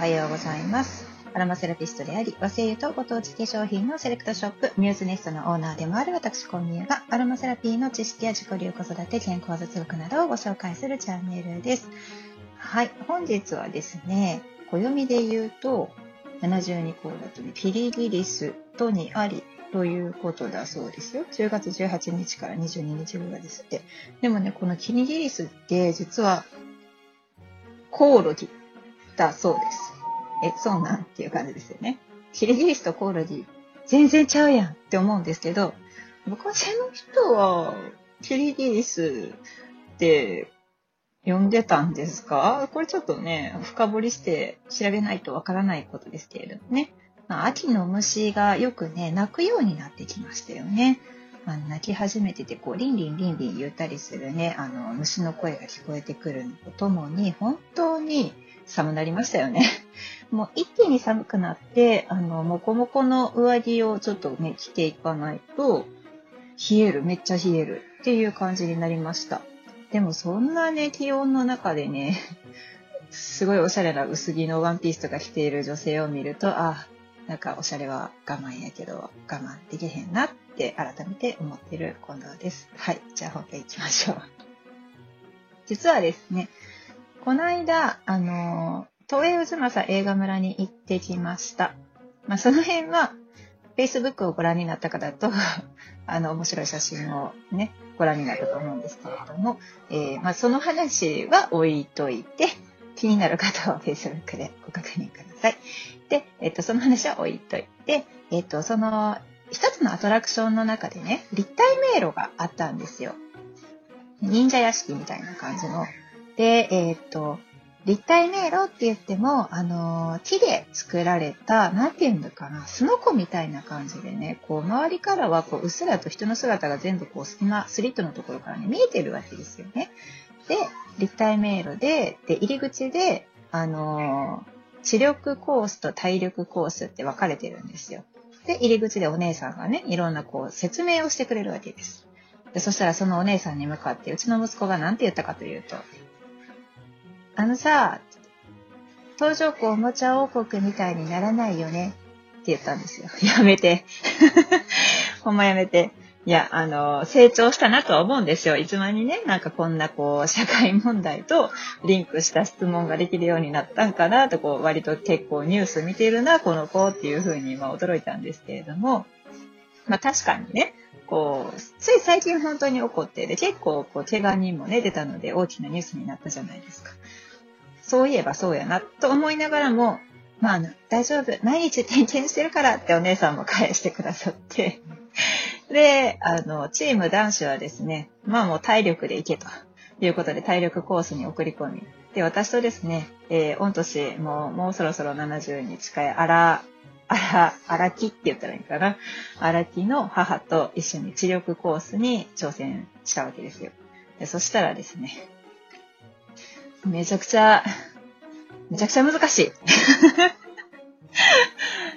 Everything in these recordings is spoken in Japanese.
はようございます。アロマセラピストであり、和製油とご当地化粧品のセレクトショップ、ミューズネストのオーナーでもある私、コンミューが、アロマセラピーの知識や自己流子育て、健康雑学などをご紹介するチャンネルです。はい、本日はですね、暦で言うと、72項だとね、キリギリスとにありということだそうですよ。10月18日から22日ぐらいですって。でもね、このキリギリスって実は、コオロギだそうです。え、そうなんっていう感じですよね。キリギリスとコオロギ、全然ちゃうやんって思うんですけど、昔の人は、キリギリスって呼んでたんですか？これちょっとね、深掘りして調べないとわからないことですけれどもね。まあ、秋の虫がよくね、鳴くようになってきましたよね。まあ、鳴き始めてて、こう、リンリンリンリン言ったりするね、あの、虫の声が聞こえてくるのとともに、本当に寒なりましたよね。もう一気に寒くなって、あの、もこもこの上着をちょっとね、着ていかないと、冷える、めっちゃ冷えるっていう感じになりました。でもそんなね、気温の中でね、すごいおしゃれな薄着のワンピースとか着ている女性を見ると、あ、なんかおしゃれは我慢やけど、我慢できへんなって改めて思ってる近藤です。はい、じゃあ本編行きましょう。実はですね、この間、あの、東映渦政映画村に行ってきました。まあ、その辺は、Facebook をご覧になった方と、あの、面白い写真をね、ご覧になったと思うんですけれども、えーまあ、その話は置いといて、気になる方は Facebook でご確認ください。で、えっと、その話は置いといて、えっと、その、一つのアトラクションの中でね、立体迷路があったんですよ。忍者屋敷みたいな感じの。で、えっと、立体迷路って言っても、あのー木で作られた、なんていうのかな、スノコみたいな感じでね、こう、周りからは、こう、うっすらと人の姿が全部、こう、隙間、スリットのところからね、見えてるわけですよね。で、立体迷路で、で、入り口で、あのー知力コースと体力コースって分かれてるんですよ。で、入り口でお姉さんがね、いろんなこう、説明をしてくれるわけです。で、そしたらそのお姉さんに向かって、うちの息子が何て言ったかというと、あのさ、東条湖おもちゃ王国みたいにならないよねって言ったんですよ。やめて。ほんまやめて。いや、あの、成長したなとは思うんですよ。いつまにね、なんかこんなこう、社会問題とリンクした質問ができるようになったんかなと、こう、割と結構ニュース見てるな、この子っていうふうに、まあ驚いたんですけれども、まあ確かにね、こう、つい最近本当に起こって、で、結構こう、怪我人もね、出たので大きなニュースになったじゃないですか。そういえばそうやな、と思いながらも、まあ、大丈夫、毎日点検してるからってお姉さんも返してくださって、で、あの、チーム男子はですね、まあもう体力でいけということで体力コースに送り込み、で、私とですね、えー、御年もう、もうそろそろ70に近い荒、荒、荒木って言ったらいいかな？荒木の母と一緒に知力コースに挑戦したわけですよ。でそしたらですね、めちゃくちゃ、めちゃくちゃ難しい。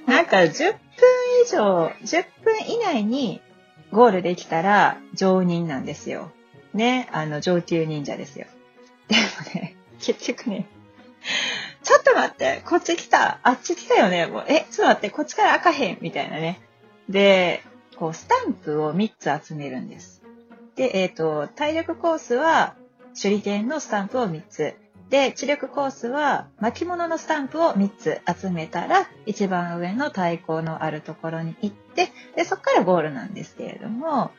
なんか10分以上、10分以内にゴールできたら常人なんですよ。ね、あの上級忍者ですよ。でもね、結局ね、ちょっと待って、こっち来た、あっち来たよね、もう、え、ちょっと待って、こっちから開かへん、みたいなね。で、こう、スタンプを3つ集めるんです。で、えっ、と、体力コースは手裏剣のスタンプを3つ。で、知力コースは巻物のスタンプを3つ集めたら、一番上の太鼓のあるところに行って、で、そこからゴールなんですけれども、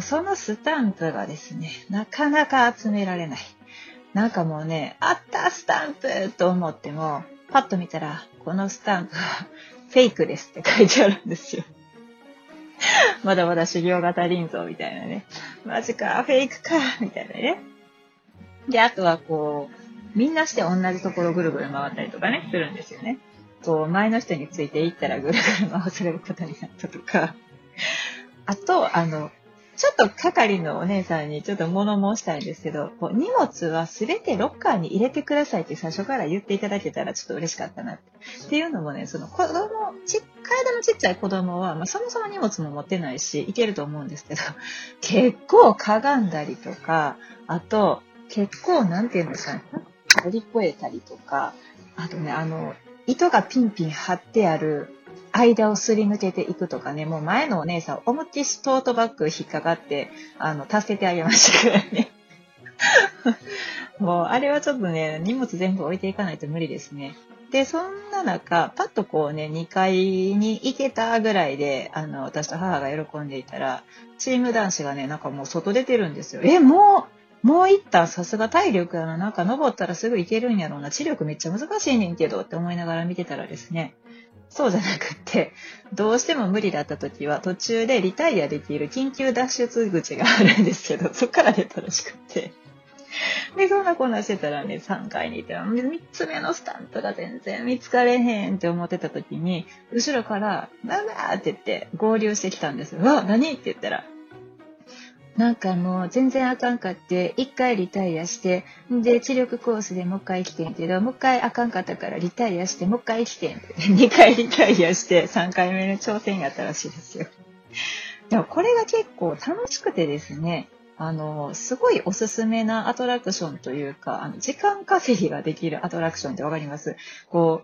そのスタンプがですね、なかなか集められない。なんかもうね、あったスタンプと思っても、パッと見たら、このスタンプはフェイクですって書いてあるんですよ。まだまだ修行が足りんぞ、みたいなね。マジか、フェイクか、みたいなね。で、あとはこう、みんなして同じところぐるぐる回ったりとかね、するんですよね。こう、前の人についていったらぐるぐる回されることになったとか。あと、あの、ちょっと係のお姉さんにちょっと物申したいんですけど、こう荷物はすべてロッカーに入れてくださいって最初から言っていただけたらちょっと嬉しかったなって。っていうのもね、その子供、ち、体のちっちゃい子供は、まあ、そもそも荷物も持ってないし、いけると思うんですけど、結構かがんだりとか、あと、結構、なんていうんですかね、乗り越えたりとか、あとね、あの、糸がピンピン張ってある間をすり抜けていくとかね、もう前のお姉さん、思いっきりトートバッグ引っかかって、あの、助けてあげましたからね。もう、あれはちょっとね、荷物全部置いていかないと無理ですね。で、そんな中、パッとこうね、2階に行けたぐらいで、あの、私と母が喜んでいたら、チーム男子がね、なんかもう外出てるんですよ。え、もう、もう行ったさすが体力やな。なんか登ったらすぐ行けるんやろうな。知力めっちゃ難しいねんけどって思いながら見てたらですね、そうじゃなくって、どうしても無理だった時は途中でリタイアできる緊急脱出口があるんですけど、そっから出たらしくって。で、そんなこんなしてたらね、3階にいて、3つ目のスタンプが全然見つかれへんって思ってた時に、後ろから、なんだって言って合流してきたんですよ。わ、何？って言ったら、なんかもう全然あかんかって、一回リタイアして、で、知力コースでもう一回来てんけど、もう一回あかんかったからリタイアして、もう一回来てん。二回リタイアして、三回目の挑戦やったらしいですよ。でもこれが結構楽しくてですね、あの、すごいおすすめなアトラクションというか、あの、時間稼ぎができるアトラクションってわかります？こ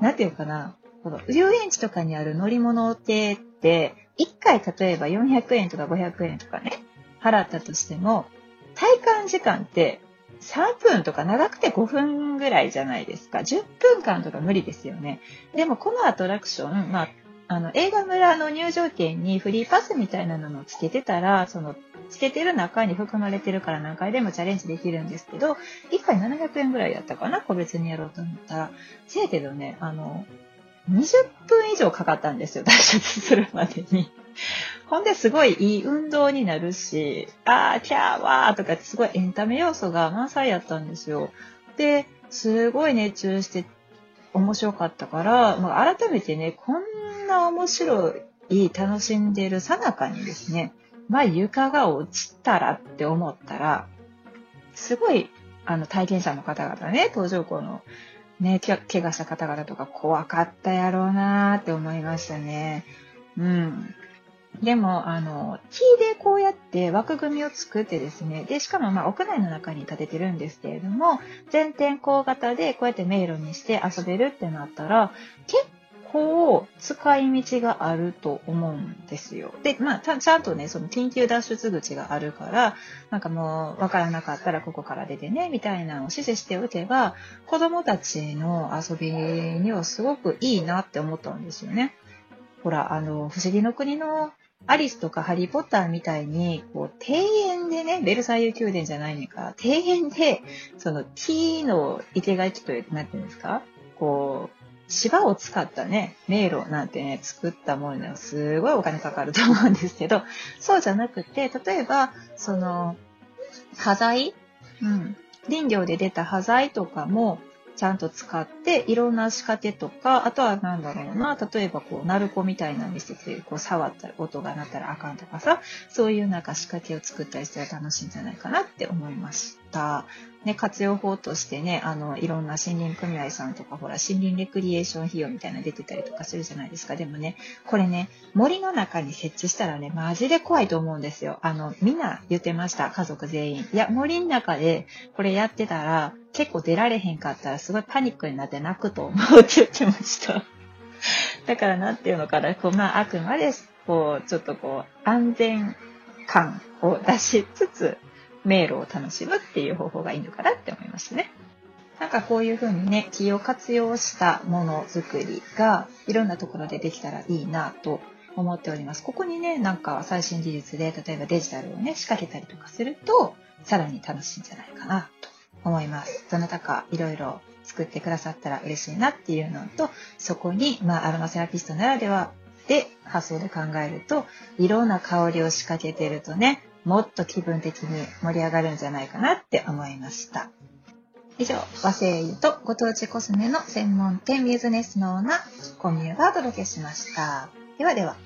う、なんていうかな、この遊園地とかにある乗り物系って、1回例えば400円とか500円とかね、払ったとしても、体感時間って3分とか長くて5分ぐらいじゃないですか。10分間とか無理ですよね。でもこのアトラクション、まあ、あの、映画村の入場券にフリーパスみたいなのをつけてたら、その、つけてる中に含まれてるから何回でもチャレンジできるんですけど、1回700円ぐらいだったかな？個別にやろうと思ったら。せやけどね、あの、20分以上かかったんですよ、脱出するまでに。ほんですごいいい運動になるし、あー、キャーわーとかってすごいエンタメ要素が満載やったんですよ。で、すごい熱中して面白かったから、まあ、改めてね、こんな面白い、楽しんでるさなかにですね、まあ床が落ちたらって思ったら、すごい、あの、体験者の方々ね、登場校のね、怪我した方々とか怖かったやろうなーって思いましたね。うん。でも、あの、木でこうやって枠組みを作ってですね、で、しかもまあ屋内の中に建ててるんですけれども、全天候型でこうやって迷路にして遊べるってなったら、結構使い道があると思うんですよ。で、まあ、ちゃんとね、その緊急脱出口があるから、なんかもうわからなかったらここから出てね、みたいなのを指示しておけば、子供たちの遊びにはすごくいいなって思ったんですよね。ほら、あの、不思議の国のアリスとかハリーポッターみたいに、こう、庭園でね、ベルサイユ宮殿じゃないのか、庭園で、その T の生垣という、なんていうんですか？こう、芝を使ったね、迷路なんてね、作ったものにはすごいお金かかると思うんですけど、そうじゃなくて、例えば、その、端材？うん。林業で出た端材とかも、ちゃんと使って、いろんな仕掛けとか、あとは何だろうな、例えばこう、鳴子みたいなの見せて、こう、触ったら音が鳴ったらあかんとかさ、そういうなんか仕掛けを作ったりしたら楽しいんじゃないかなって思います。た。ね、活用法としてね、あの、いろんな森林組合さんとか、ほら、森林レクリエーション費用みたいなの出てたりとかするじゃないですか。でもね、これね、森の中に設置したらね、マジで怖いと思うんですよ。あの、みんな言ってました、家族全員。いや、森の中でこれやってたら、結構出られへんかったら、すごいパニックになって泣くと思うって言ってました。だから、なんていうのかな、こう、まあ、あくまで、こう、ちょっとこう、安全感を出しつつ、迷路を楽しむっていう方法がいいのかなって思いましたね。なんかこういう風にね、気を活用したものづくりがいろんなところでできたらいいなと思っております。ここにね、なんか最新技術で、例えばデジタルをね、仕掛けたりとかすると、さらに楽しいんじゃないかなと思います。どなたかいろいろ作ってくださったら嬉しいなっていうのと、そこに、まあ、アロマセラピストならではで発想で考えると、いろんな香りを仕掛けてるとね、もっと気分的に盛り上がるんじゃないかなって思いました。以上、和製油とご当地コスメの専門店ミューズネスのオーナー、コミューがお届けしました。ではでは。